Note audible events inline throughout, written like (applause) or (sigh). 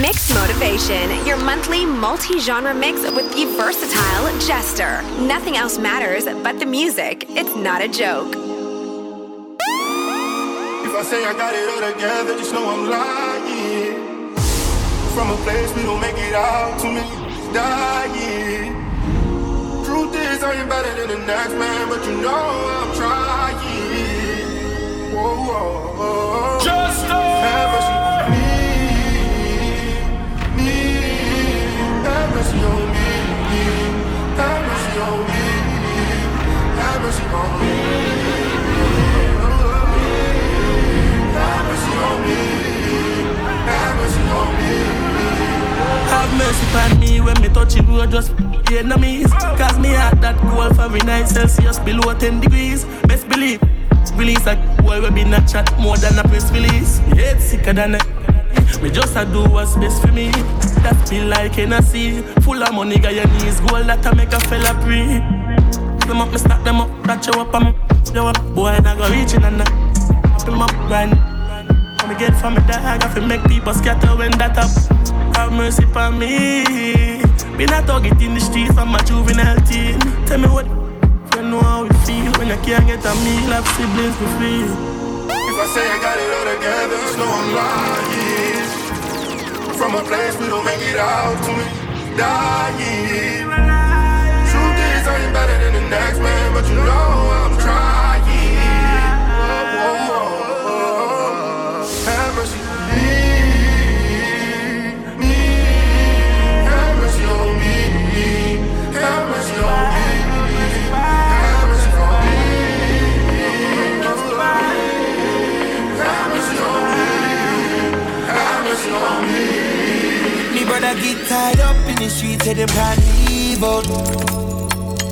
Mixed Motivation, your monthly multi genre mix with the versatile Jester. Nothing else matters but the music. It's not a joke. If I say I got it all together, just know I'm lying. From a place we don't make it out, too many dying. Truth is, I ain't better than the next man, but you know I'm trying. Whoa, whoa, whoa. Just mercy upon me when me touch it road just the enemies. Cause me had that goal night Celsius below 10 degrees. Best believe, release a boy will be not chat more than a press release. Me head sicker than it. Me just a do what's best for me. That feel like Hennessy. Full of money, got your knees. Gold that I make a fella breathe. Them up, me stack them up, catch you up, I'm you up. Boy, I go reaching and I him up, grind. When me get from me dog, I fi make people scatter when that up. Have mercy upon me. Been a target in the streets from my juvenile teen. Tell me what you know how you feel when you can't get a meal. Have siblings to feed. If I say I got it all together, just know I'm lying. From a place we don't make it out to me dying. Truth is, I ain't better than the next man, but you know I'm trying. Get tied up in the streets, say them can't leave out.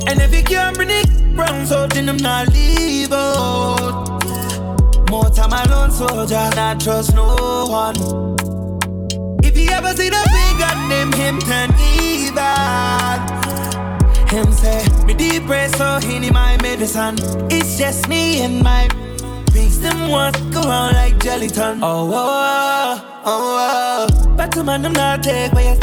And if you can't bring it round out, then them not leave out. More time alone, soldier, not trust no one. If you ever see the big name him turn evil. Him say, me depressed, so he need my medicine. It's just me and my pigs. Them want go on like gelatin. Oh, oh, oh, oh. oh. But to man, them not take by your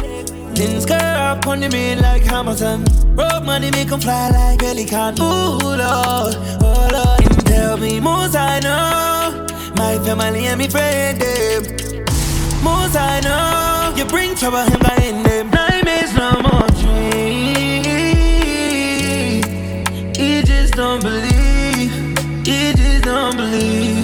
Things girl up on the like Hamilton. Road money make 'em fly like pelican. Ooh, Lord, oh, Lord. And tell me, most I know. My family and me friend, them. Most I know. You bring trouble, him by in them. Nightmares no more dreams. He just don't believe. He just don't believe.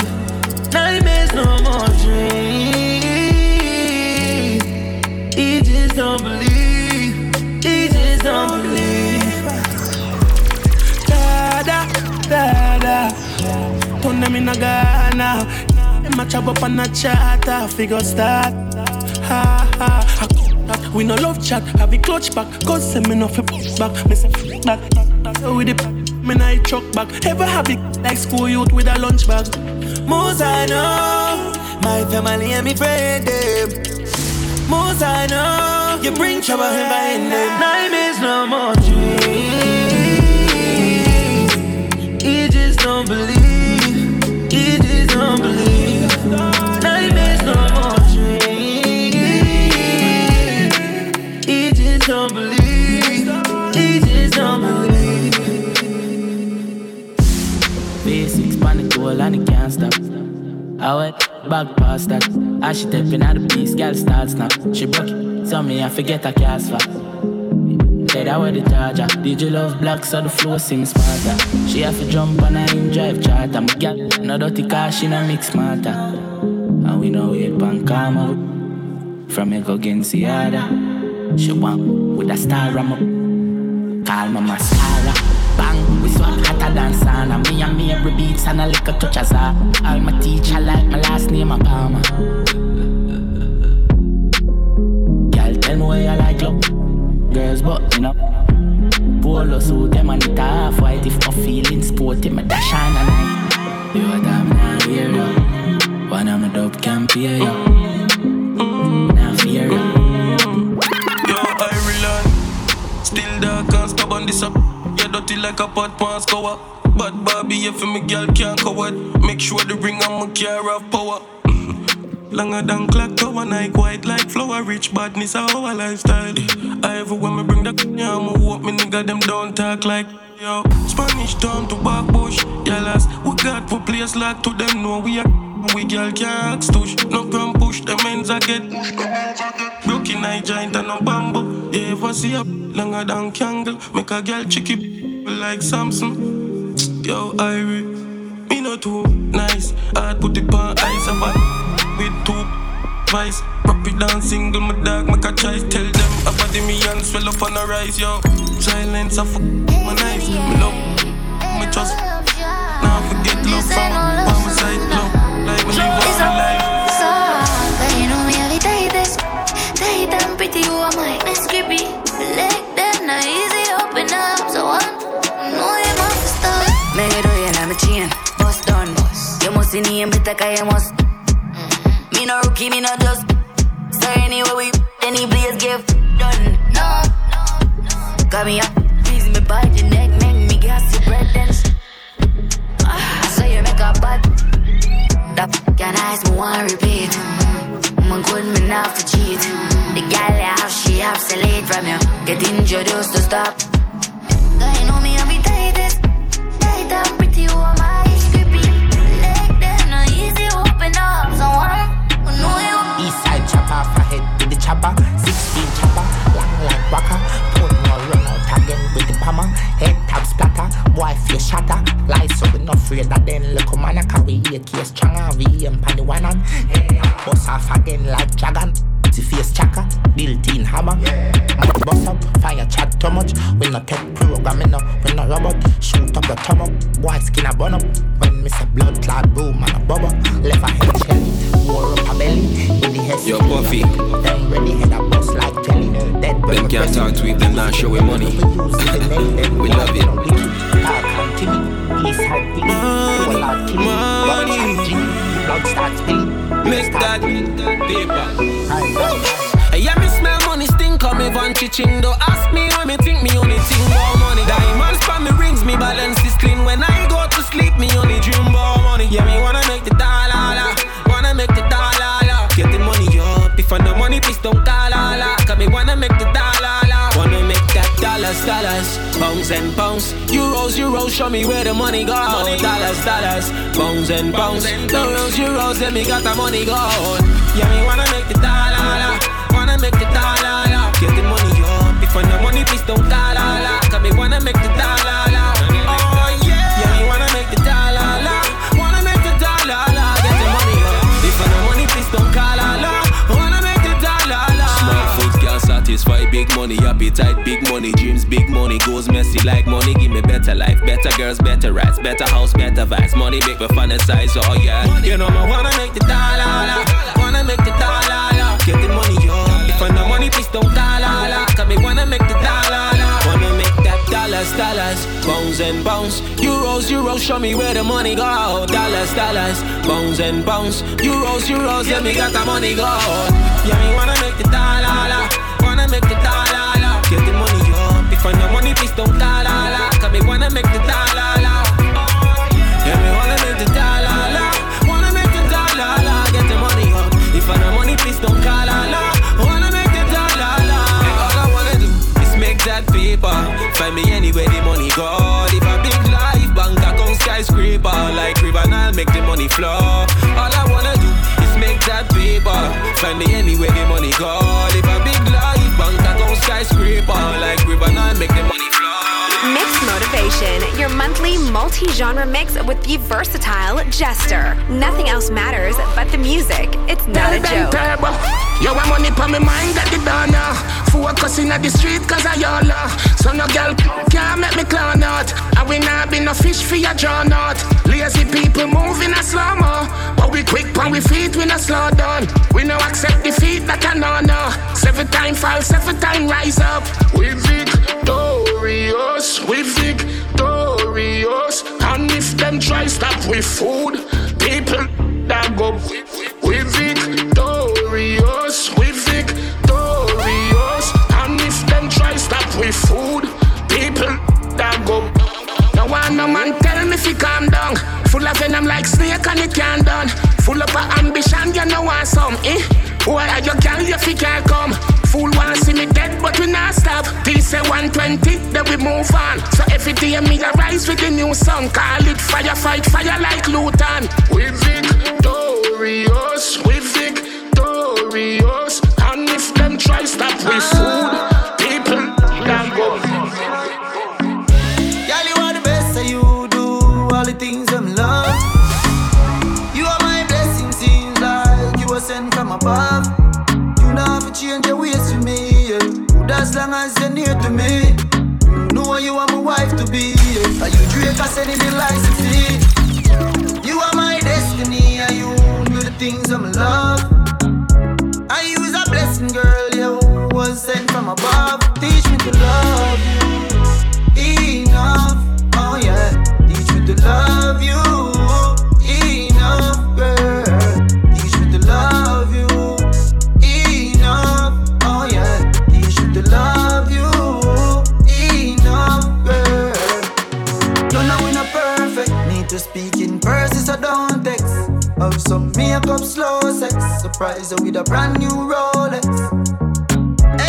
Turn them in a Ghana. Them a chop up on a charter. Figure start. Ha ha. ha. We no love chat. Have a clutch back. Cause say me no fi back. Me say back. With the me na I truck back. Ever have it like school youth with a lunch bag. Most I know, my family and me friend them. Most I know, you bring trouble in them. Nightmares no more dreams. He just don't believe. Don't believe. Nightmares no more dreams. He just don't believe. He just don't believe. V6 pan the goal and it can't stop. I went back past that. As she tapping at the piece, girl starts now. She broke it, so me I forget a cast for. Said I wear the charger. You love black so the flow seems smarter? She have to jump on a in drive charter. My girl, no dirty car, she no mix smarter. And we know it pan karma. From me go against the other. She want with a star ram up. Call my mascara. Bang, we swap hotter than sauna. Me and me every beats and a little touch as a. All my teacher like my last name a Palmer. Girls, but you know. Polo suit, them and it half white. If I'm feeling sporty, me dash on a night. You a damn now hear you. One of my dope can't hear you. Now fear you. Yo, Ireland. Still dark and stubborn this up. You dirty like a pot pan scour. But Barbie, if me girl can't coward. Make sure the ring on my car have power. Longer than clock tower, night white like flower, rich badness, our lifestyle. I ever when me bring the (laughs) yeah, I'ma walk me nigga, them don't talk like yo. Spanish town to back bush, yellows. We got for place like to them know we are. (laughs) We girl can't stush, no gram push, the men's (laughs) I get Broken eye giant and no bamboo. You ever see a longer than candle? Make a girl chicky like Samson. Yo, Irie. Me not too nice. I'd put it on ice about with two vice. Rap it down single, my dog, make a choice. Tell them about the me and swell up on the rise, yo. Silence, I fuck my nice. Me love, me trust. Now forget love from on my side, love. Like me live all my life. So, you know me, I be tight this. Tight and pretty, you are my Miss Grippy. Leg them, not easy, open up. So, I know you're my start. Make it do you, I'm a chain the name, better cause you must. Me no rookie, me no just. So anyway, we any place get done. No, Got me up, please me by the neck, make me gas the bread dance. I saw you make a bad. That can ice me one repeat. Mm-hmm. Man good not to cheat. Mm-hmm. The gal she have to late from you. Get introduced to stop. Cause you know me, I be tightest, tight and pretty woman. Eastside chopper. 16 chopper, long like waka. Put more run out again with the hammer. Head tap splatter, boy face shatter. Lie so we not afraid that then look man I carry a case stronger. We am pan one on. Hey, bust off again like dragon. The face chaka, built-in hammer. Yeah. Bust up, fire chat too much. We not take programming up, we not robot. Shoot up your up, boy skin a burn up. When me say blood clot boom and a bubble. Left a head shelly, wore up a belly. In the head Yo, Buffy. Then ready head a bust like jelly. Dead them can't talk to it, them not showing money. we love it. Make that paper. Yeah, me smell money stink on me van chiching. Don't ask me when me think me only think about money. Diamonds from me rings, me balance is clean. When I go to sleep, me only dream about money. Yeah, me wanna make the euros, euros. Show me where the money go. Dollars, dollars, pounds and pounds, euros, euros. Let me got the money go. Yeah, me wanna make the dollar wanna make the dollar, get the money up. If I no money, please don't call all. Cause me wanna make the dollar, big money appetite, big money dreams, big money goes messy like money. Give me better life, better girls, better rights, better house, better vibes. Money make me fantasize, oh yeah. You know I wanna make the dollar, wanna make the dollar, get the money up. If I no money, please don't all Cause me wanna make the dollar. Wanna make that dollars, dollars. Bones and bones. Euros, euros, show me where the money go. Dollars, dollars. Bones and bones. Euros, euros, let me got the money go. Yeah, me wanna make the dollar Wanna make the dollar Get the money up If I no money, please don't call all Cause me wanna make the dollar Yeah, me wanna make the dollar Wanna make the dollar Get the money up If I no money, please don't call all I wanna do is make that paper. Find me anywhere the money go. If a big life, bank account skyscraper. Like river, I'll make the money flow. All I wanna do is make that paper. Find me anywhere the money go. If a big skyscraper. Like river, I'll make the money flow. Mixed Motivation, your monthly multi genre mix with the versatile Jester. Nothing else matters but the music. It's not a joke. Yo, I money for me mind at the diner. Focusing at the street cause I y'all So no girl can't make me clown out. And we not be no fish for your drawn out. Lazy people moving a slow mo. But we quick on we feet, we no slow down. We no accept defeat, that can no no. Seven time fall, seven time rise up. We victorious, we victorious. And if them try stop with food, people that go. We victorious, we victorious. And if them try stop with food. People that go. No one, no man tell me if you calm down. Full of venom like snake and it can't done. Full of ambition, you know want some, eh? Why are you girl, you fi can't come? Fool wanna see me dead, but we not stop. Please say 120, then we move on. So every day me arise with a new song. Call it fire, fight fire like Luton. We victorious, we victorious. And if them try stop we food, me. Know you are my wife to be. Are you drink, I said it lies to see. You are my destiny, and you do the things I'm love. You is a blessing, girl, you was sent from above. Teach me to love her with a brand new Rolex.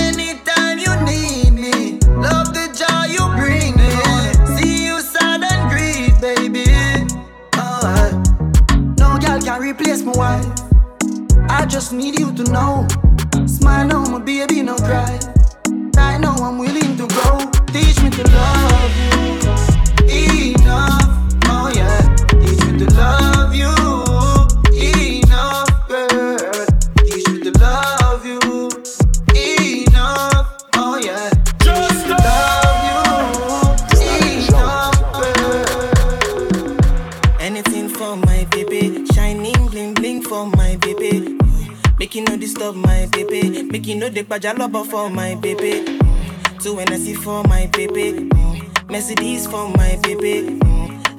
Anytime you need me, love the joy you bring me. See you sad and baby. No girl can replace my wife. I just need you to know. Smile now, my baby, no cry. Right now, I'm willing to go. Teach me to love disturb my baby, make you no dey love for my baby. Two NSC for my baby, Mercedes for my baby.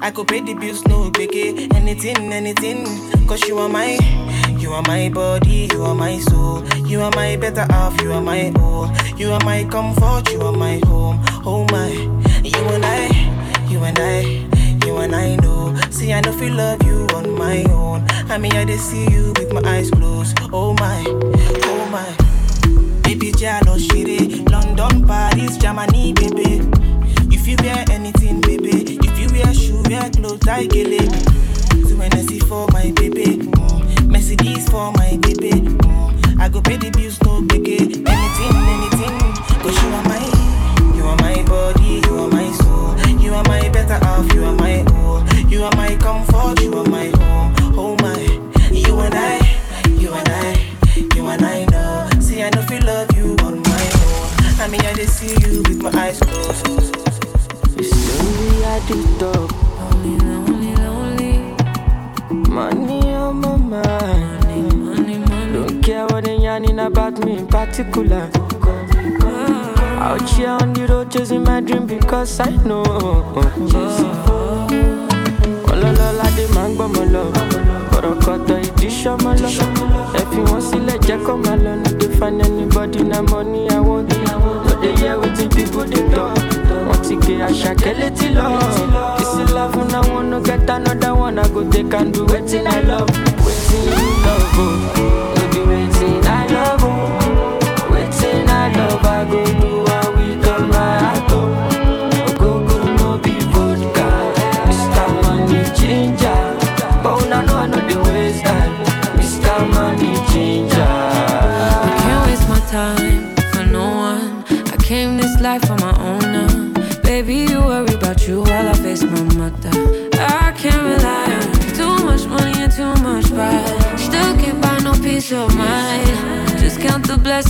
I could pay the bills, no biggie. Anything, anything, cause you are my, you are my body, you are my soul. You are my better half, you are my all. You are my comfort, you are my home. Oh my, you and I, you and I. You and I know, see I know feel love you on my own. I mean I just see you with my eyes closed. Oh my, oh my. Baby Jalo Shire, London, Paris, Germany, baby. If you wear anything, baby. If you wear shoe, wear clothes, I get it. So when I see for my baby, mm, Mercedes for my baby. Mm, I go pay the bills, no biggie. Anything, anything, cause you are my, you are my body, you are my soul. You are my better half, you are my. You are my comfort, you are my home. Oh my, you and I, you and I, you and I know. See, I know feel love you on my own. I mean, I just see you with my eyes closed. Slowly I do talk. Lonely, lonely, lonely. Money on my mind. Money, money, money. Don't care what they yarning about me in particular. Out here on the road chasing my dream because I know. Oh. Ọlọ́lọ́lá dé máa ń gbọ́mọ lọ. Kọ̀rọ̀kọ̀tọ̀ ìdí ṣọ́mọ lọ. Ẹ fi wọ́n sílẹ̀ jẹ́ kó máa lọ. No dey find anybody na money I want. No dey hear wetin people dey talk. Wọ́n ti gé àṣàkẹ́ létí lọ. Kìsì love na one no get another one. I go take and do wetin I love. Wetin you love o. No be wetin I love o. Wetin I love I go do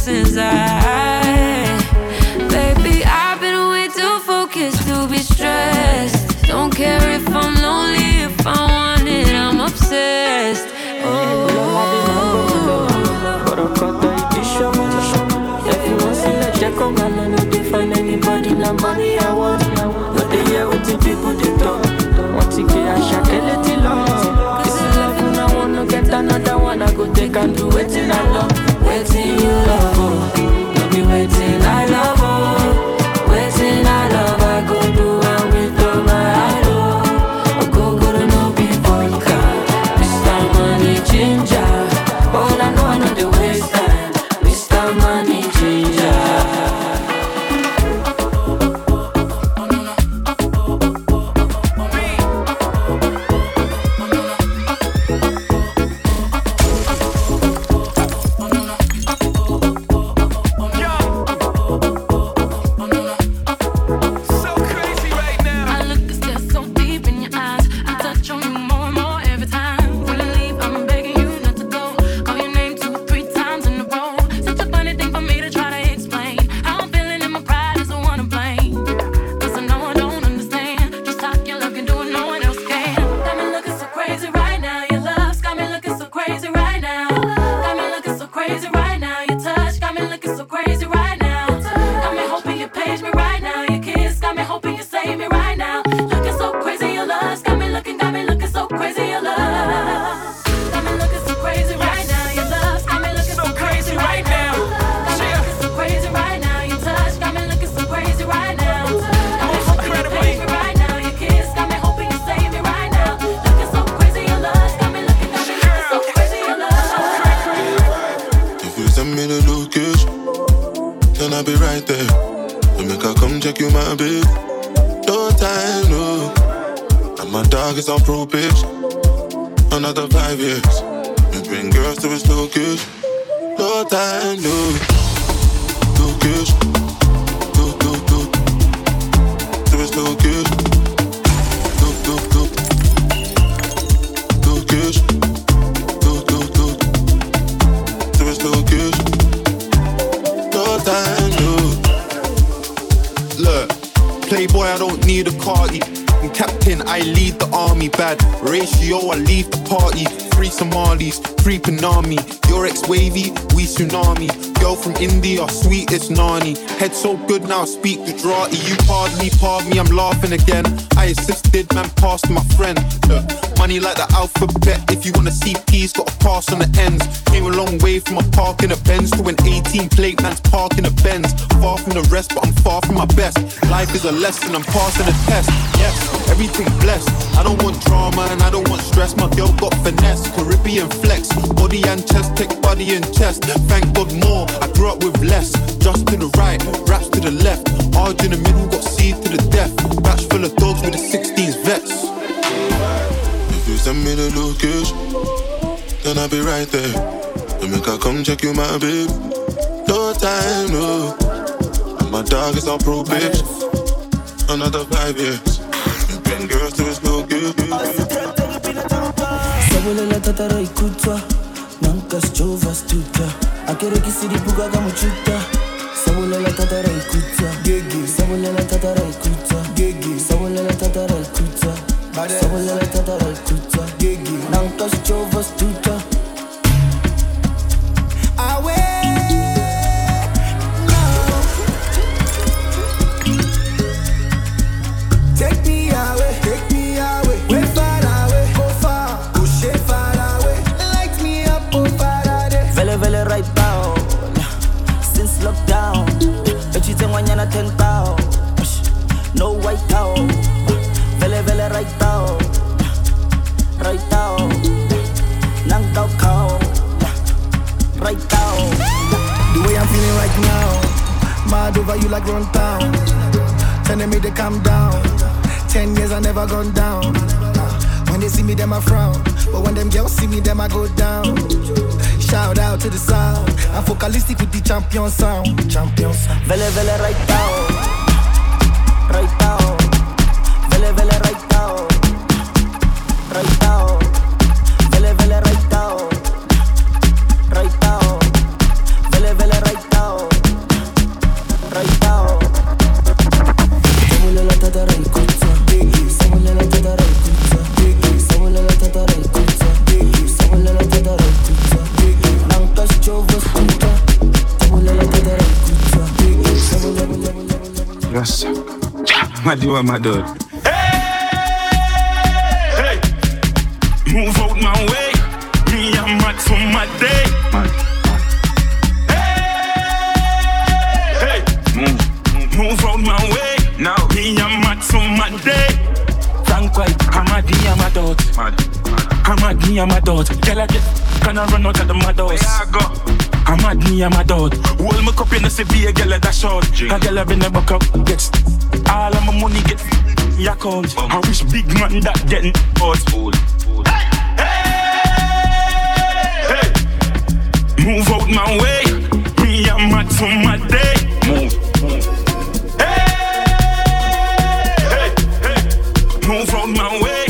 the blessings I. Baby, I've been way too focused to be stressed. Don't care if I'm lonely, if I want it, I'm obsessed. Oh. Ẹ fi wọ́n sílẹ̀ jẹ́ kó máa lọ. No find anybody na money I want. No dey hear wetin people dey talk. Wọ́n ti gé àṣàkẹ́ létí lọ. Kìsì love na one no get another one. I go take and do wetin I love. Wetin you love o. No be wetin I love so good now, I speak Gujarati. You pardon me, pardon me, I'm laughing again. I assisted, man, passed my friend. Look, money like the alphabet. If you wanna see peace, gotta pass on the ends. Came a long way from a park in a Benz to an 18 plate man's park in a Benz. Far from the rest, but I'm far from my best. Life is a lesson, I'm passing a test. Yes, everything blessed. I don't want drama and I don't want stress. My girl got finesse, Caribbean flex, body and chest, take body and chest. Thank God more, I grew up with less. Just to the right, raps to the left. Arge in the middle, got C to the death. Batch full of dogs with the 16s vets. If you send me the location, then I'll be right there. You make her come check you, my baby. No time, no. And my dog is on probation. Another five years. You bring girls to his location. sabulela tatara ikutwa nanka sjova stuta akerekisiripuka kamuchuta sabulela tatara ikutwa gege sabulela tatara ikutwa gege sabulela tatara ikutwa sabulela tatara ikutwa gege nanka sjova stuta Take mad over you like run town. Telling me to calm down. Ten years I never gone down. When they see me, them I frown. But when them girls see me, them I go down. Shout out to the sound. I'm focalistic with the champion sound. Champion sound. vele vele right now What do you my dude? Hey, move out my way. Me, I'm mad for my day. Hey, move, move out my way. Now, me, I'm mad for my day. Frank White, I'm a D, I'm a dot. I'm a D, I'm a dot. Tell I can I run out of the mad house? I'm a D, I'm a dot. Hold my cup in the severe, girl, that short. A girl have been a buck up, gets all of my money get your account. I wish big man that getting out. Hey, hey move out my way. Me, I'm mad for my day. Move. Hey, hey, move out my way.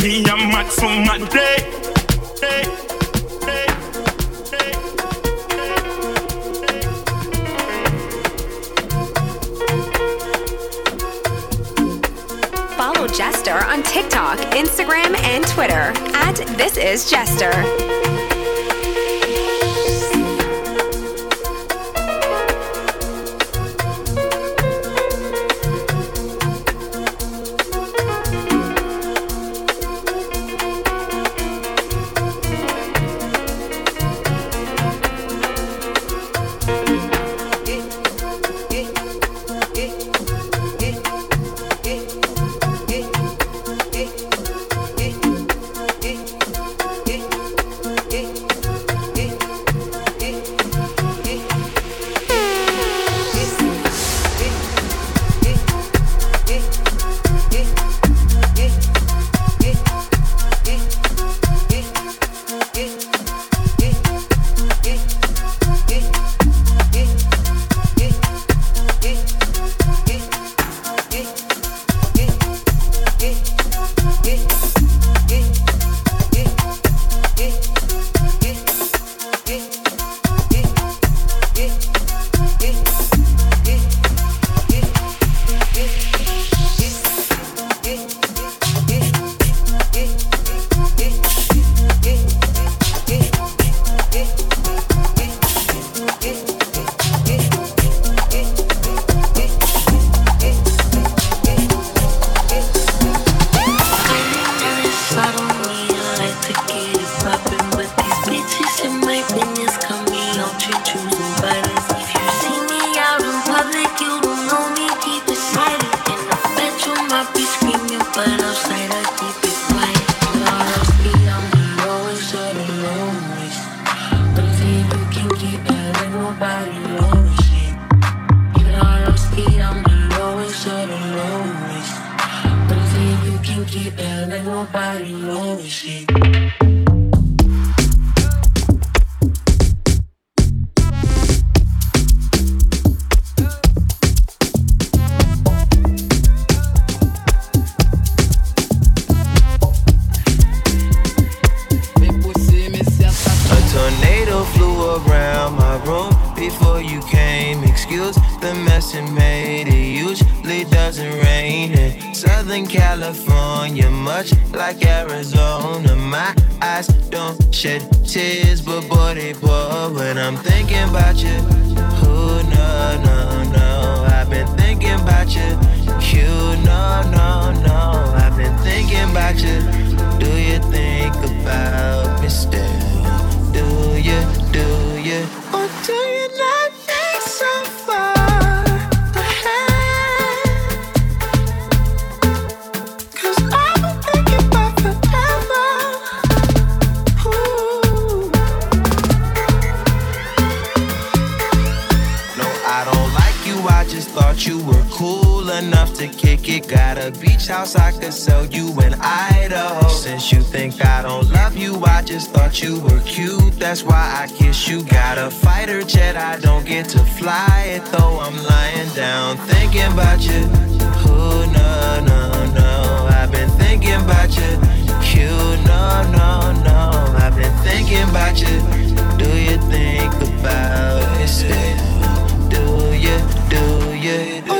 Me, I'm mad for my day. Jester on TikTok, Instagram, and Twitter at This Is Jester. it. Got a beach house I could sell you in Idaho. Since you think I don't love you, I just thought you were cute. That's why I kiss you. Got a fighter jet, I don't get to fly it though. I'm lying down thinking about you. Ooh, no, no, no. I've been thinking about you. Cute, no, no, no. I've been thinking about you. Do you think about it? Do you, do you?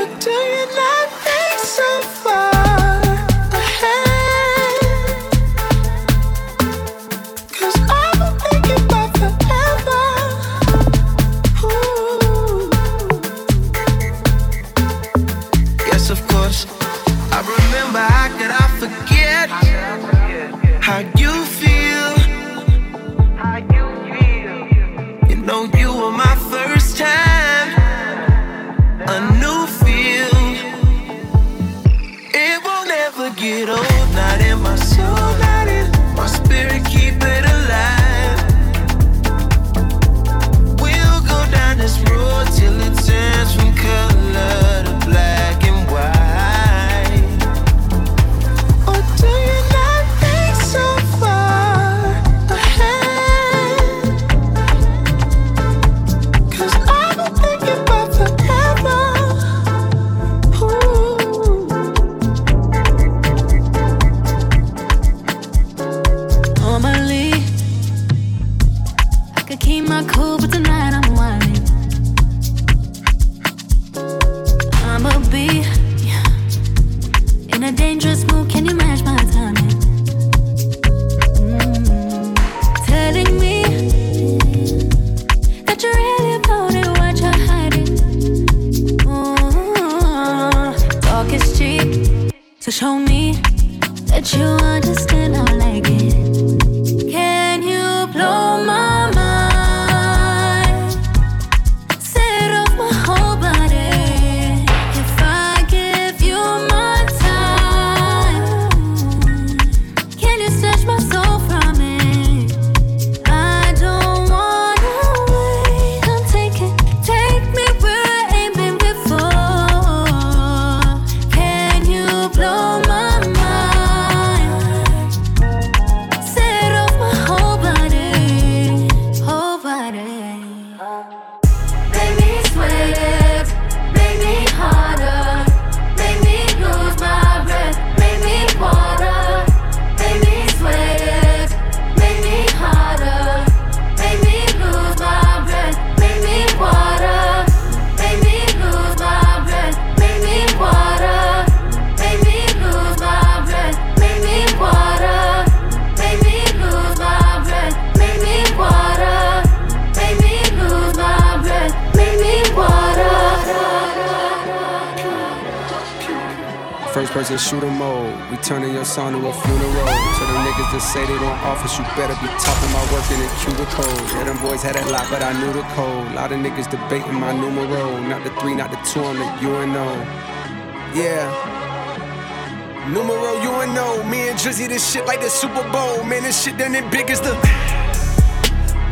know. Me and Drizzy, this shit like the Super Bowl. Man, this shit done it big as the.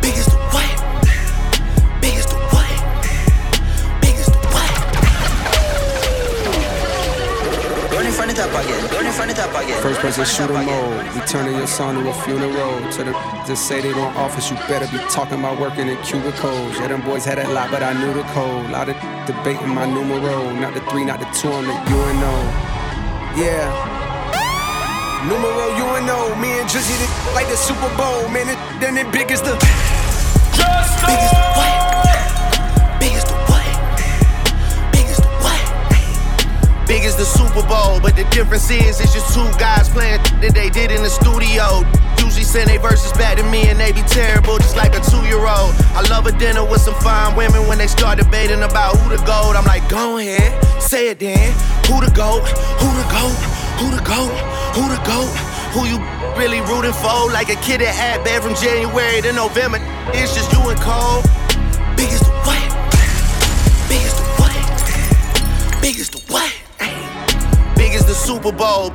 Big as the what? Big as the what? Big as the what? In front of that bucket. Burn in front of that. First person shooter mode. We turning your son to a funeral. To the just say they gon' office, you better be talking about working in cubicles. Yeah, them boys had a lot, but I knew the code. Lot of debating my numero. Not the three, not the two, I'm the UNO. Yeah. Numero UNO. Me and Drizzy like the Super Bowl. Man, it, then it big as the. Just biggest the what? Biggest the what? Biggest the what? Big as the Super Bowl, but the difference is it's just two guys playing that they did in the studio. Usually send they verses back to me and they be terrible, just like a two year old. I love a dinner with some fine women when they start debating about who the gold. I'm like, go ahead, say it then. Who the goat? Who the goat? Who the goat? Who the goat? Who you really rooting for? Like a kid that had bad from January to November. It's just you and Cole. Biggest the what? Biggest the what? Biggest the what? Biggest the Super Bowl.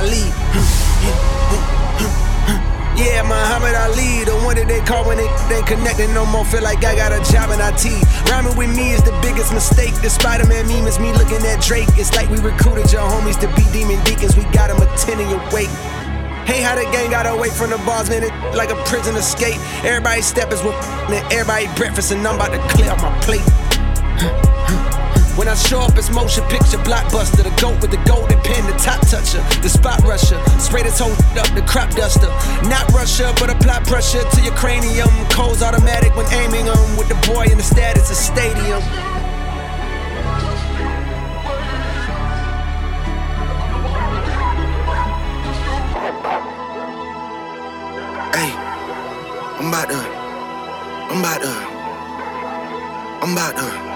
Yeah, Muhammad Ali, the one that they call when they ain't connected no more. Feel like I got a job in IT. Rhyming with me is the biggest mistake. The Spider Man meme is me looking at Drake. It's like we recruited your homies to be demon deacons. We got them attending your wake. Hey, how the gang got away from the bars, man, it like a prison escape. Everybody step is with and everybody breakfast, and I'm about to clear up my plate. When I show up, it's motion picture blockbuster. The goat with the golden pen, the top toucher, the spot rusher. Spray this whole up, the crop duster. Not Russia, but apply pressure to your cranium. Codes automatic when aiming them. With the boy in the status of stadium. Hey, I'm about to. I'm about to. I'm about to.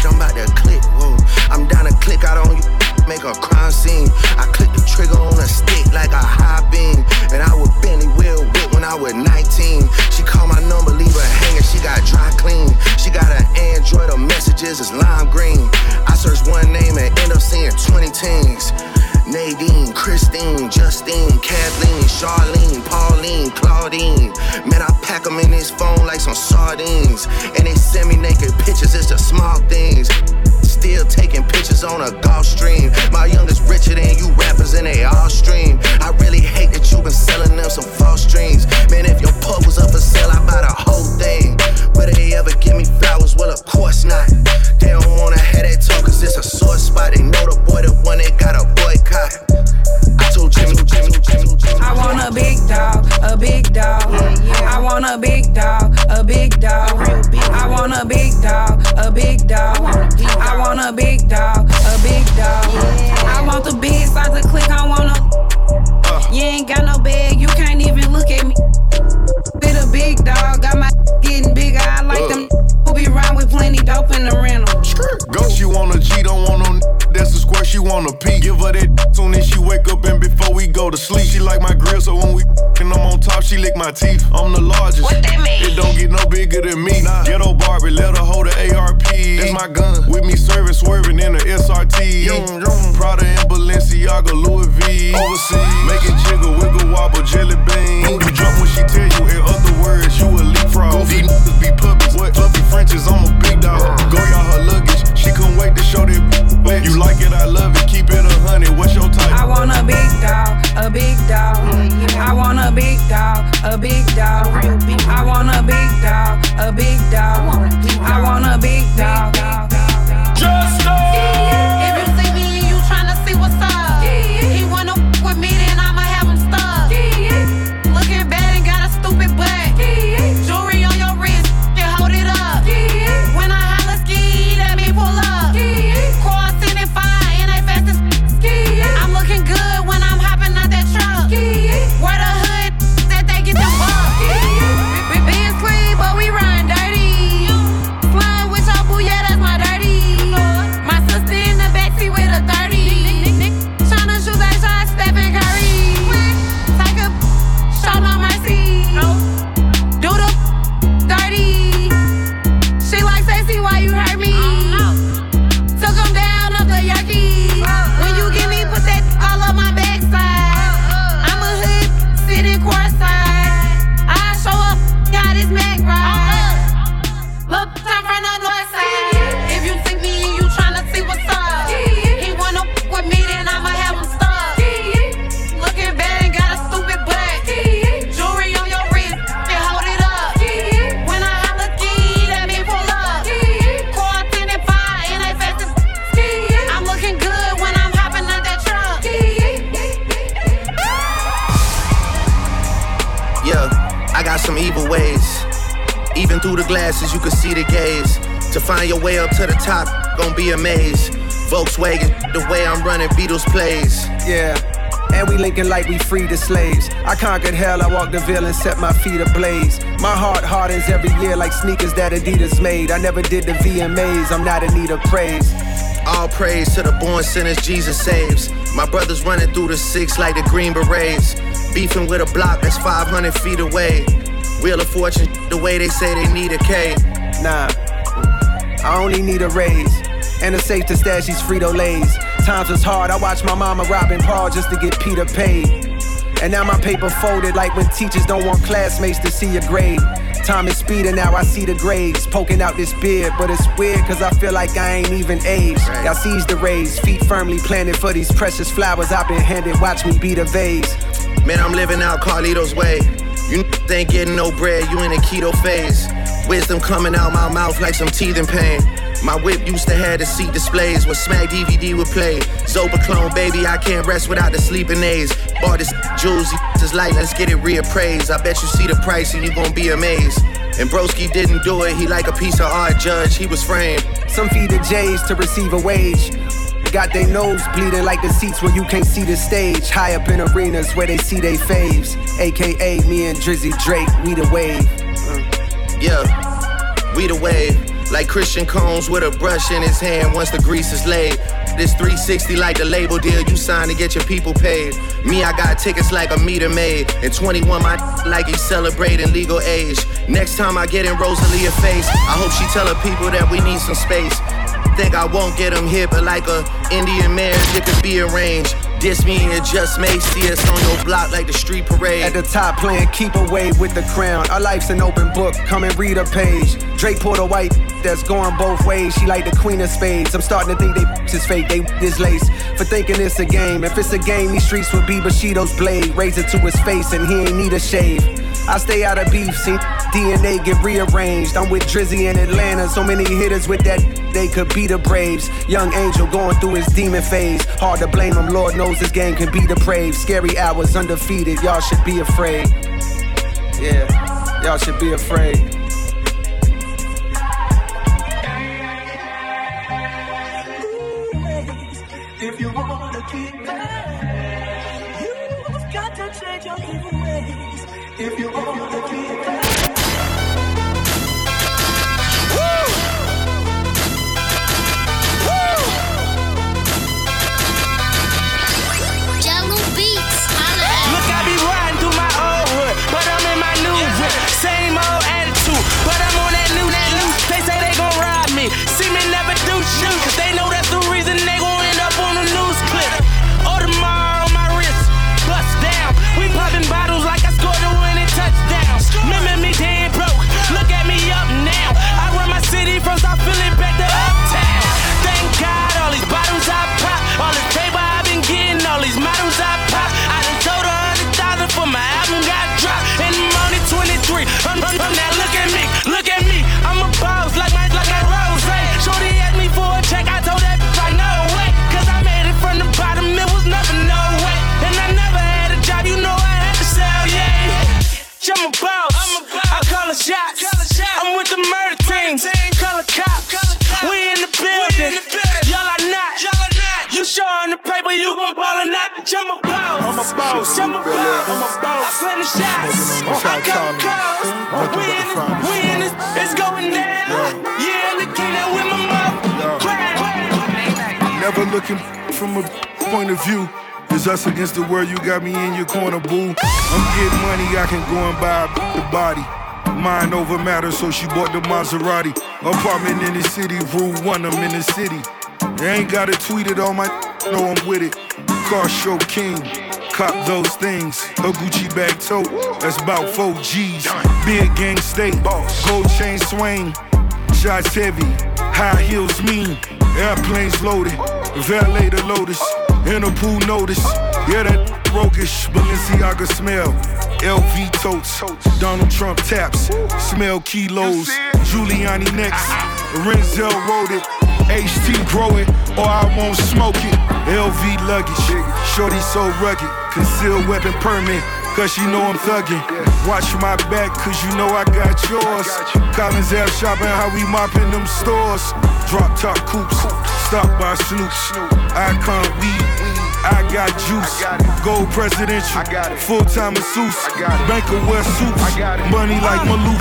It. I'm about to click. Whoa. I'm down to click out on you. Make a crime scene. I click the trigger on a stick like a high beam. And I would Benny Will whip when I was 19. She called my number, leave her hanging. She got dry clean. She got an Android, her messages is lime green. I search one name and end up seeing 20 teens. Nadine, Christine, Justine, Kathleen, Charlene, Pauline, Claudine. Man, I pack them in this phone like some sardines. And they send me naked pictures, it's the small things. Still taking pictures on a Gulfstream. My youngest richer than you rappers and they all stream. I really hate that you been selling them some false dreams. Man, if your pub was up for sale, I'd buy the whole thing. Would they ever give me flowers? Well, of course not. They don't wanna have that talk, cause it's a sore spot. They know the boy, the one that got a boycott. I want a big dog, a big dog. I want a big dog, a big dog. I want a big dog, a big dog. I want a big dog, a big dog. I want the big size to click. I want a. You ain't got no bag, you can't even look at me. Bit a big dog, dope in the rental. Go, she want a G, don't want no that's a square, she want a P. Give her that soon as she wake up and before we go to sleep. She like my grill, so when we she lick my teeth. I'm the largest. What that mean? It don't get no bigger than me. Nah. Ghetto Barbie, let her hold the ARP. That's my gun. With me serving, swerving in the SRT. Prada and Balenciaga, Louis V. Overseas, making jiggle, wiggle, wobble, jelly bean. You jump when she tell you, in other words, you a leapfrog. These niggas be puppies, what? Fluffy Frenches, I'm a big dog. Go y'all her luggage, she couldn't wait to show that flex. You like it, I love it, keep it a hundred. What's your type? I want a big dog, a big dog. I want a big dog, a big dog. I want a big dog, a big dog. I want a big dog. Just If some evil ways. Even through the glasses, you can see the gaze. To find your way up to the top, gon' be amazed. Volkswagen, the way I'm running Beatles plays. Yeah. And we linking like we freed the slaves. I conquered hell, I walked the veil and set my feet ablaze. My heart hardens every year like sneakers that Adidas made. I never did the VMAs, I'm not in need of praise. All praise to the born sinners Jesus saves. My brothers running through the six like the Green Berets. Beefing with a block that's 500 feet away. Wheel of Fortune, the way they say they need a K. Nah, I only need a raise. And a safe to stash these Frito Lays. Times was hard, I watched my mama robbing Paul just to get Peter paid. And now my paper folded like when teachers don't want classmates to see your grade. Time is speeding now, I see the grades poking out this beard. But it's weird cause I feel like I ain't even aged. Y'all seize the rays, feet firmly planted for these precious flowers I've been handed. Watch me be the vase. Man, I'm living out Carlito's way. You ain't getting no bread, you in a keto phase. Wisdom coming out my mouth like some teething pain. My whip used to have the seat displays when Smack DVD would play. Zopiclone, baby, I can't rest without the sleeping aids. Bought this jewels, (laughs) is like, let's get it reappraised. I bet you see the price and you gon' be amazed. And Broski didn't do it, he like a piece of art, judge, he was framed. Some feed the J's to receive a wage. Got their nose bleeding like the seats where you can't see the stage. High up in arenas where they see they faves. AKA me and Drizzy Drake, we the wave. Mm. Yeah, we the wave. Like Christian Combs with a brush in his hand once the grease is laid. This 360 like the label deal you signed to get your people paid. Me, I got tickets like a meter maid. And 21, my (laughs) like he's celebrating legal age. Next time I get in Rosalia face, I hope she tell her people that we need some space. Think I won't get them here, but like a Indian marriage, it could be arranged. Diss me and it just may see us on your block like the street parade. At the top playing keep away with the crown. Our life's an open book, come and read a page. Drake pulled a white that's going both ways. She like the queen of spades. I'm starting to think they (laughs) is fake, they is lace. For thinking it's a game. If it's a game, these streets would be Bushido's blade. Raise it to his face and he ain't need a shave. I stay out of beef, see DNA get rearranged. I'm with Drizzy in Atlanta, so many hitters with that they could be the Braves. Young Angel going through his demon phase. Hard to blame him, Lord knows this game can be depraved. Scary hours undefeated, y'all should be afraid. Yeah, y'all should be afraid. Paper, you gon' ball or not? I'm a boss, I'm a boss, I'm a boss, I'm a boss. I play the shots, I the calls. We in this, we in this, it's going down. Yeah, look at with my mouth. Never looking from a point of view. It's us against the world, you got me in your corner, boo. I'm getting money, I can go and buy the body. Mind over matter, so she bought the Maserati. Apartment in the city, rule one, I'm in the city. They ain't gotta tweet it on my, know I'm with it. Car show king, cop those things. A Gucci bag tote, that's about 4 G's. Big gang state, gold chain swing. Shots heavy, high heels mean. Airplanes loaded, valet the Lotus. In a pool notice, yeah, that roguish Balenciaga smell. LV totes, Donald Trump taps, smell kilos. Giuliani next, Renzel wrote it. HT grow it, or I won't smoke it. LV luggage, shorty so rugged. Concealed weapon permit, cause she know I'm thuggin'. Watch my back, cause you know I got yours. Collins Ave shopping, how we mopping them stores. Drop top coops, stop by Snoops. Icon weed. I got juice, gold presidential, full time masseuse, Bank of West suits, money like Maloof.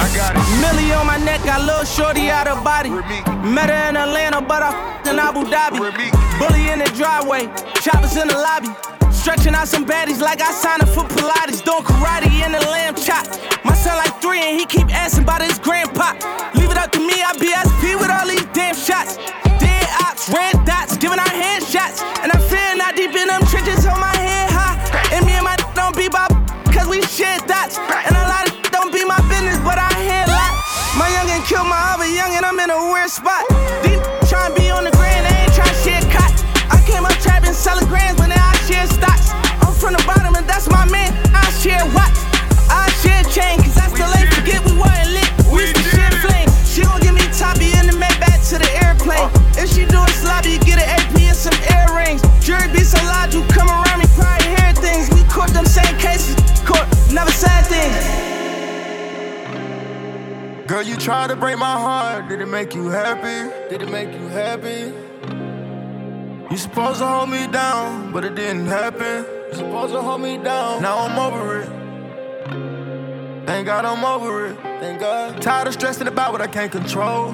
Millie on my neck, got little shorty out of body. Met her in Atlanta, but I f***ed in Abu Dhabi. Bully in the driveway, choppers in the lobby. Stretching out some baddies like I signed up for Pilates. Doing karate in the lamb chop. My son like three and he keep asking about his grandpa. Leave it up to me, I BSP with all these damn shots. Dead ops, red dots, giving out headshots. And I'm feeling not deep in them trenches on my head high. And me and my don't be by cause we share thoughts. And a lot of don't be my business, but I hear a lot. My youngin' killed my other youngin', I'm in a weird spot. Break my heart. Did it make you happy? Did it make you happy? You supposed to hold me down, but it didn't happen. You supposed to hold me down. Now I'm over it. Thank God I'm over it. Thank God. Tired of stressing about what I can't control.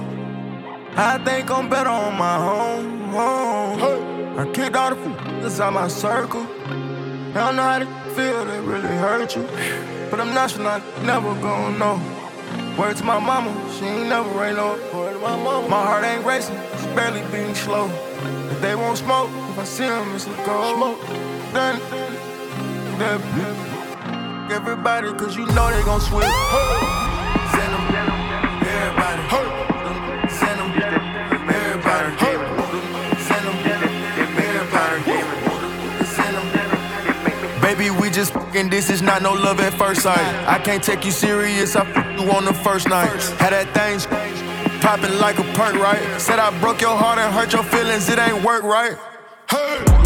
I think I'm better on my own. own. I kicked all the food inside my circle. I don't know how to feel that really hurt you. But I'm not sure I never gonna know. Word to my mama, she ain't never rain no. My mama, my heart ain't racing, it's barely beating slow. If they won't smoke, if I see them, it's a go. Smoke, then, then, everybody, cause you know they gon' switch. We just fucking this is not no love at first sight. I can't take you serious, I fuck you on the first night. Had that thing popping like a perk, right? Said I broke your heart and hurt your feelings, it ain't work, right? Hey!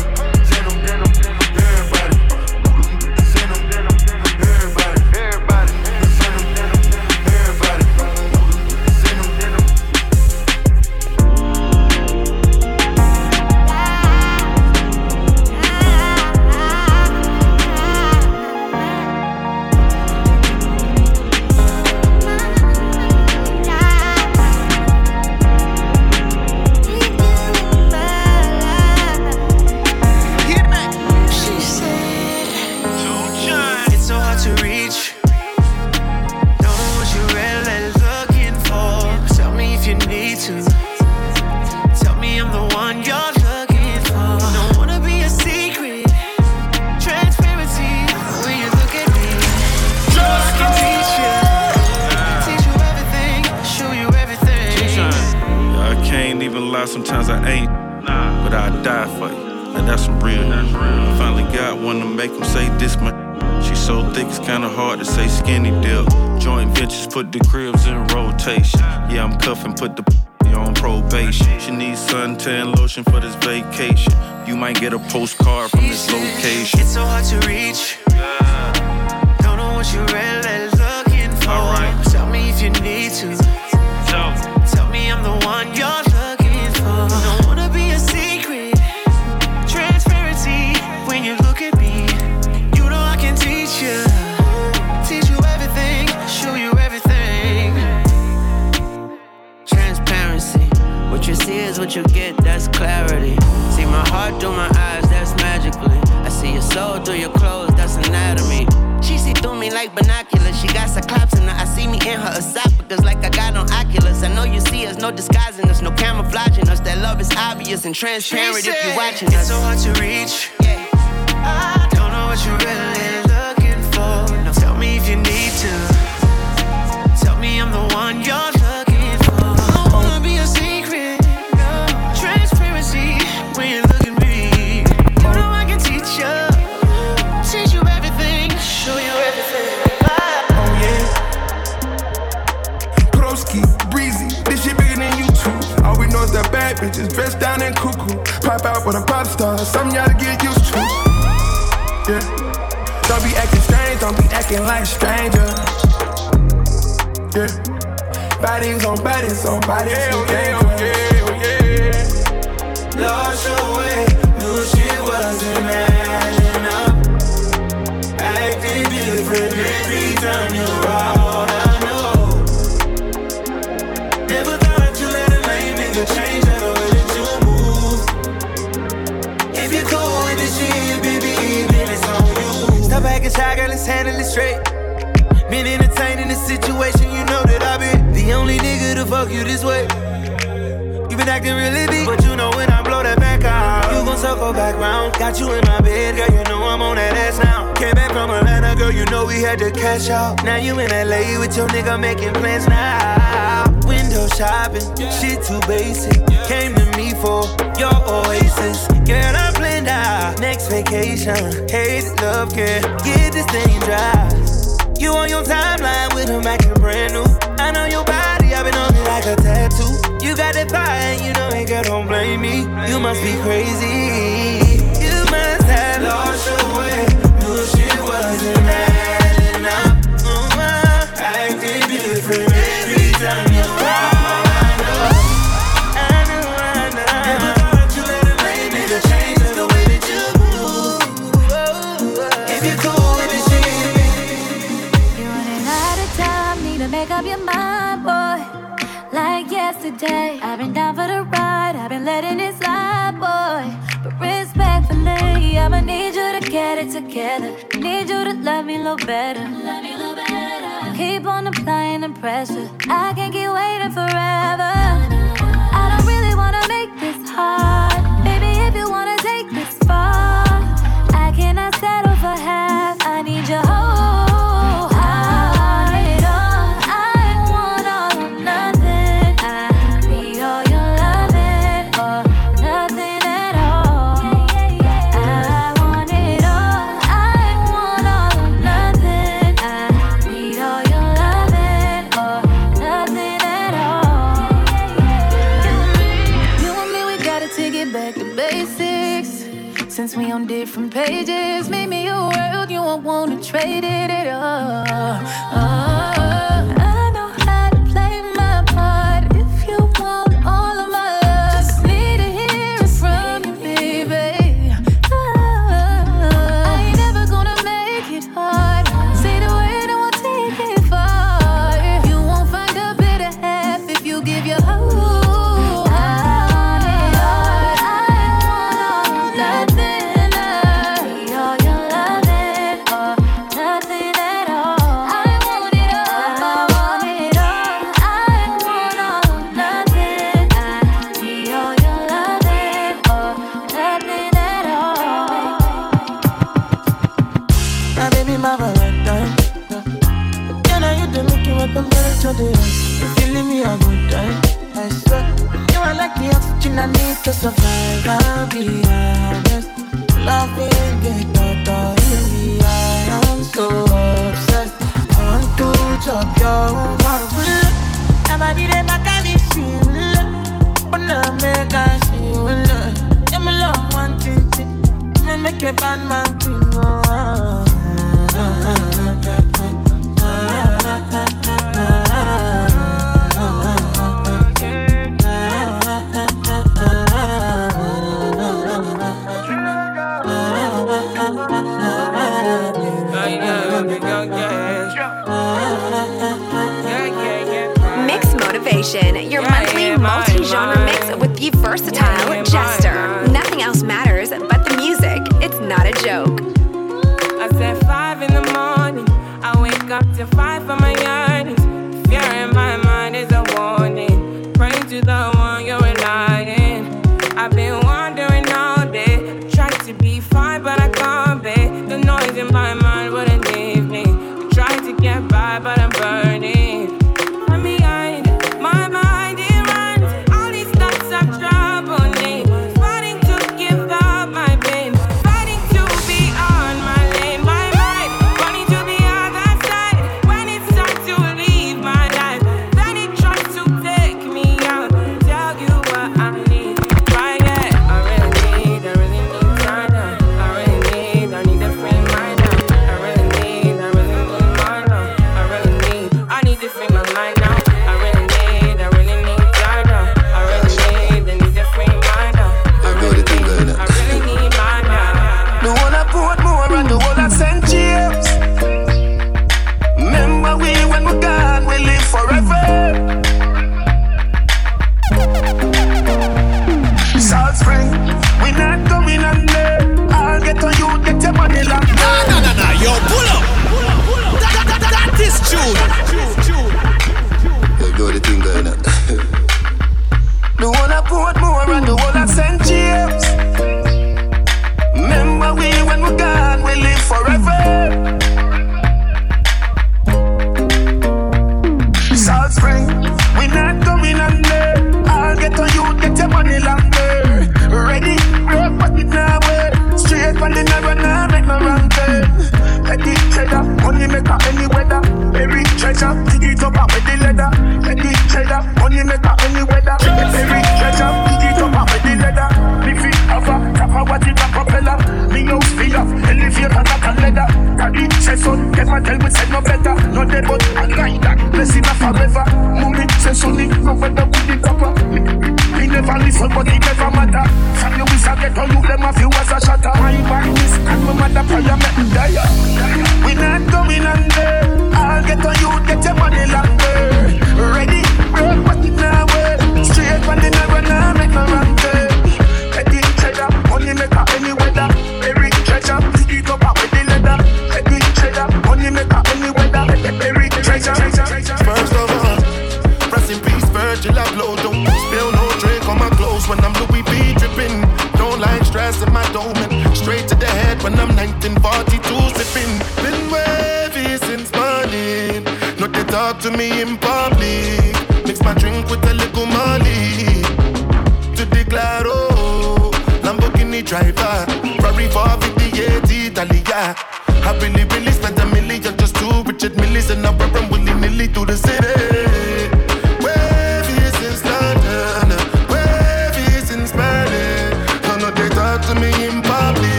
With a pop star, something y'all to get used to. Yeah. Don't be acting strange, don't be acting acting like strangers. Yeah. Bodies on bodies on bodies. Yeah, oh yeah, yeah, yeah. Lost your way, acting shy, girl, let's handle it straight. Been entertaining the situation, you know that I've been the only nigga to fuck you this way. You been acting really deep, but you know when I blow that back out, you gon' circle back round. Got you in my bed, girl, you know I'm on that ass now. Came back from Atlanta, girl, you know we had to cash out. Now you in LA with your nigga making plans now. Window shopping, shit too basic. Came to me for your oasis. Girl, I'm planned out. Next vacation, hate, love, care. Get this thing dry. You on your timeline with a Mac brand new. I know your body, I've been on it like a tattoo. You got that fire, and you know it, girl, don't blame me. You must be crazy. You must have lost your way. Knew shit wasn't Yesterday, I've been down for the ride, I've been letting it slide, boy. But respectfully, I'ma need you to get it together. Need you to love me a little better. Love me a little better. Keep on applying the pressure. I can't keep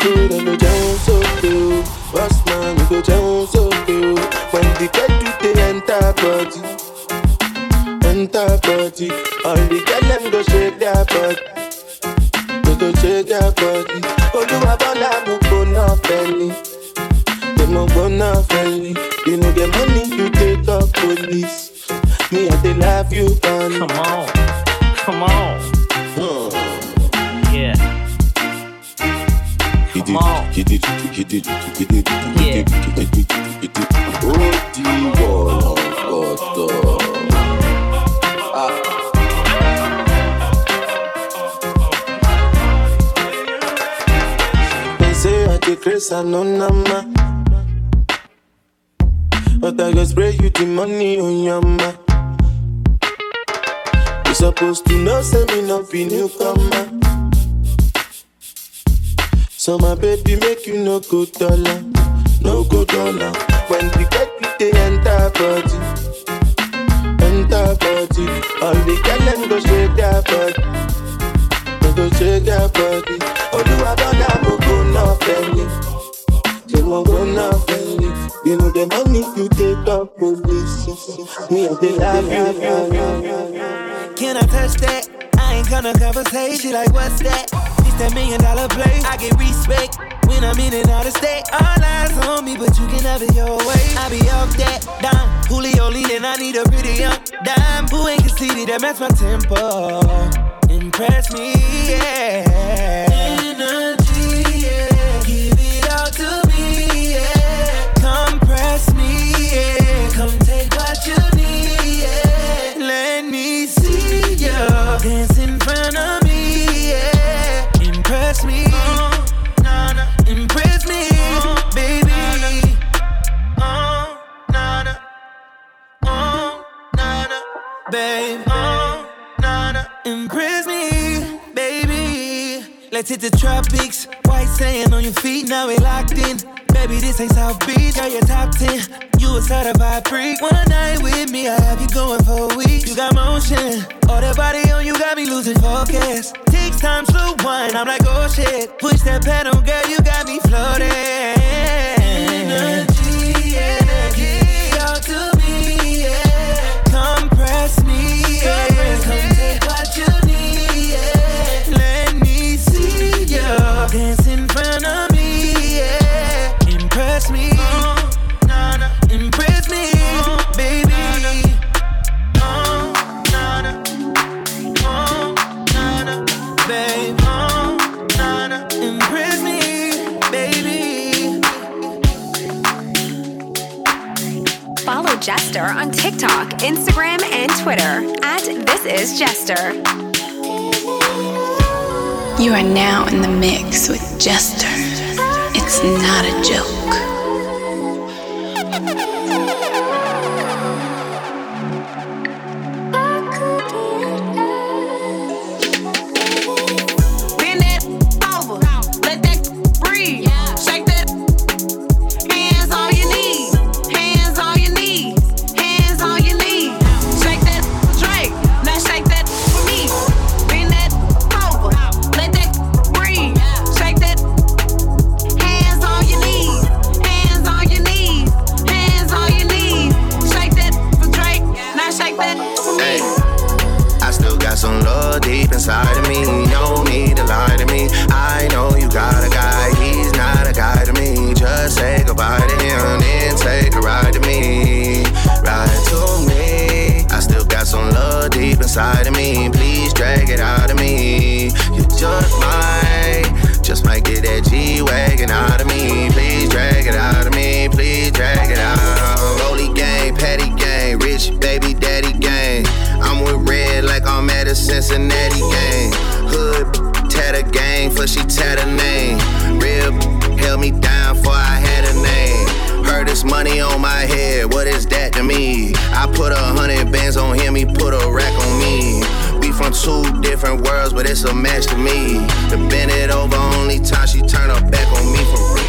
how I people them they don't so good. Boss man, we go down so good. When the get to the enter body, enter body, all the girl them go shake their body, they go shake their body. Olúwa bọ́lá mo gbóná fẹ́ni, they mo gbóná fẹ́ni. You know the money you take up police, me I dey love you, man. Come on, come on. Yeah. He did. Oh, the wall of God. They say I take grace and no nama. But I go spray you the money on your ma. You supposed to know, say me not be newcomer. So my baby make you no go dollar, no go dollar. When the get you they enter body, enter body. All the girl them go shake their body, they go shake their body. Olúwa bọ́lá mo go no fẹ́ni, ṣé mo go no fẹ́ni. You know the money you take up police, me I dey love. Can I touch that? I ain't gonna conversation. Like, what's that? That million dollar play. I get respect when I'm in and out of state. All eyes on me, but you can have it your way. I be off that dime. Julio leading, I need a pretty young dime. Who ain't conceited, that match my tempo. Impress me, yeah. Hit the tropics. White sand on your feet, now we locked in. Baby, this ain't South Beach, got your top 10. You a certified freak. One night with me, I have you going for a week. You got motion, all that body on you got me losing focus. Takes time, to wine, I'm like, oh shit. Push that pedal, girl, you got me floating. Energy, give it to me, yeah. Compress me, Jester on TikTok, Instagram, and Twitter at This Is Jester. You are now in the mix with Jester. It's not a joke. No need to lie to me. I know you got a guy. He's not a guy to me. Just say goodbye to him, and take a ride to me. Ride to me. I still got some love deep inside of me. Please drag it out of me. You just might, just might get that G wagon out of me. Please drag it out of me. Please drag it out. Rolly gang, patty gang, rich baby. Daddy Cincinnati gang. Hood tatter gang, for she tat a name. Real held me down for I had a name. Heard this money on my head, what is that to me? I put a hundred bands on him, he put a rack on me. We from two different worlds, but it's a match to me. The bend it over, only time she turn her back on me for real.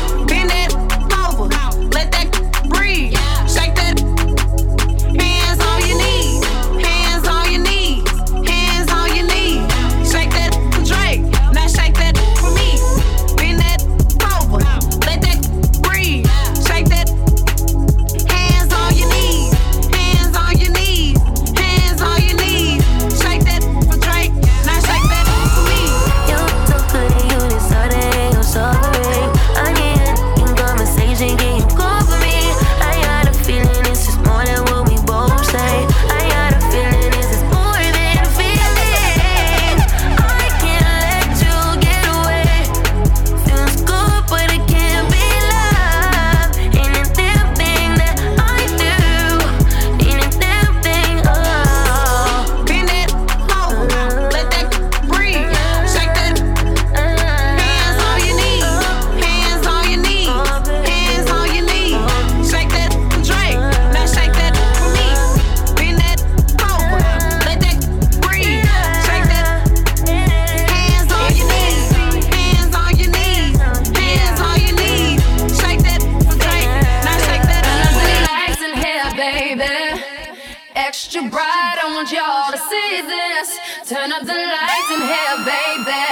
The lights in here, baby.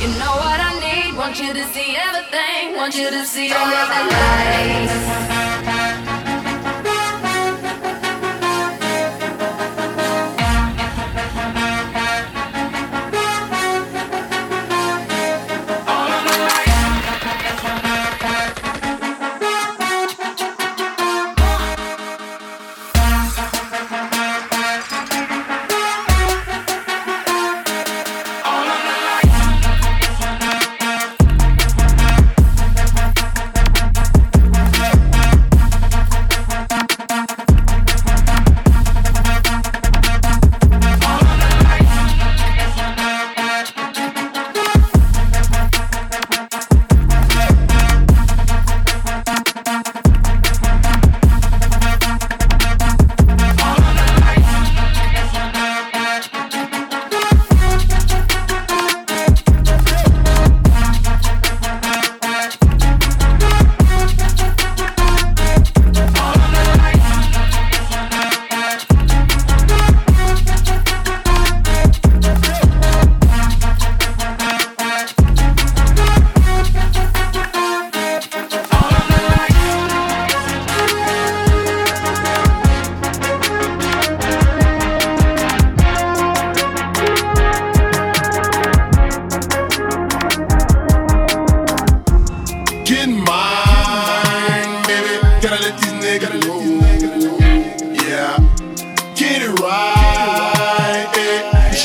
You know what I need. Want you to see everything. Want you to see all of the lights.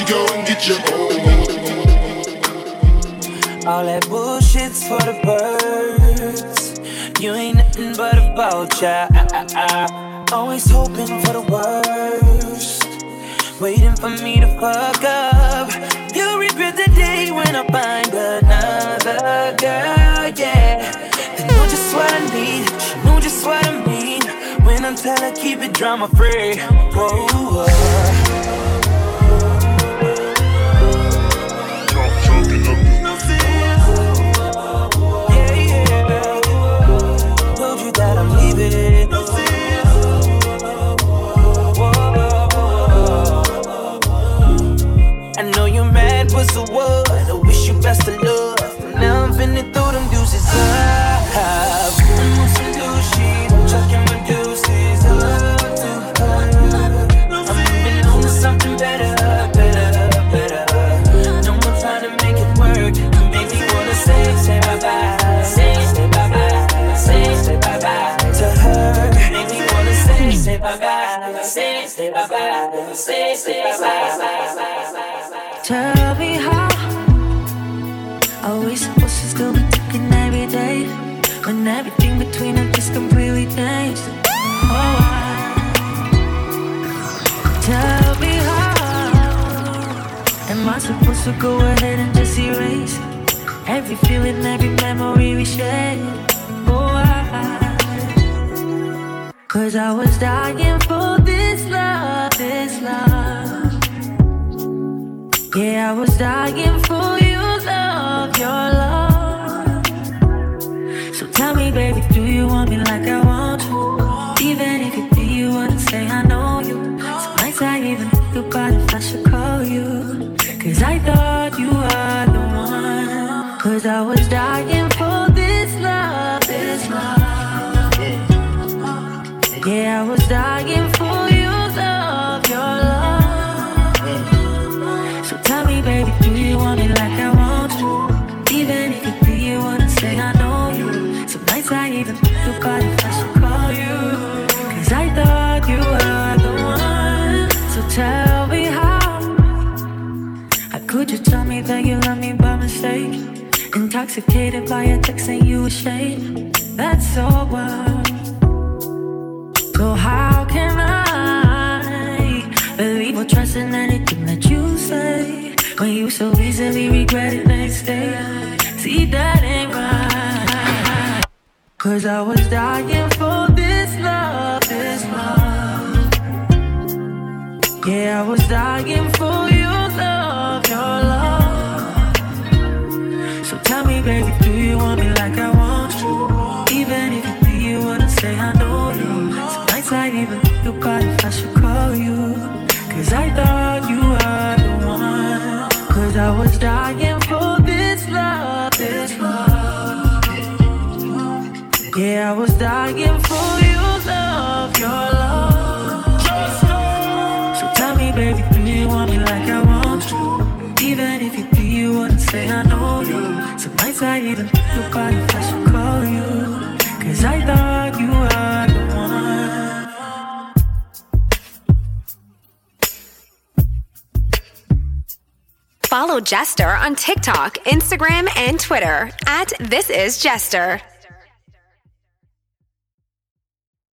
You go and get your own. All that bullshit's for the birds. You ain't nothing but a vulture. Always hoping for the worst. Waiting for me to fuck up. You'll regret the day when I find another girl, yeah. They know just what I need, she know just what I mean. When I tell her keep it drama free. Whoa, whoa. Mad, the word? I wish you best of luck. Now I'm finna throw them deuces. I'm to go ahead and just erase every feeling, every memory we shared? Oh, I, cause I was dying for this love, this love. Yeah, I was dying for your love, your love. So tell me, baby, do you want Intoxicated by a text and you ashamed. That's wild. So how can I believe or trust in anything that you say when you so easily regret it next day? See that ain't right. Cause I was dying for this love, this love. Yeah, I was dying for your love, your love. Tell me, baby, do you want me like I want you? Even if you do, you wouldn't say I know you. Some nights I even think about if I should call you. Cause I thought you were the one. Cause I was dying for this love, this love. Yeah, I was dying for your love, your love. So tell me, baby, do you want me like I want you? Even if you do, you wouldn't say I know I should call you. Cause I thought you were. Follow Jester on TikTok, Instagram, and Twitter at This Is Jester.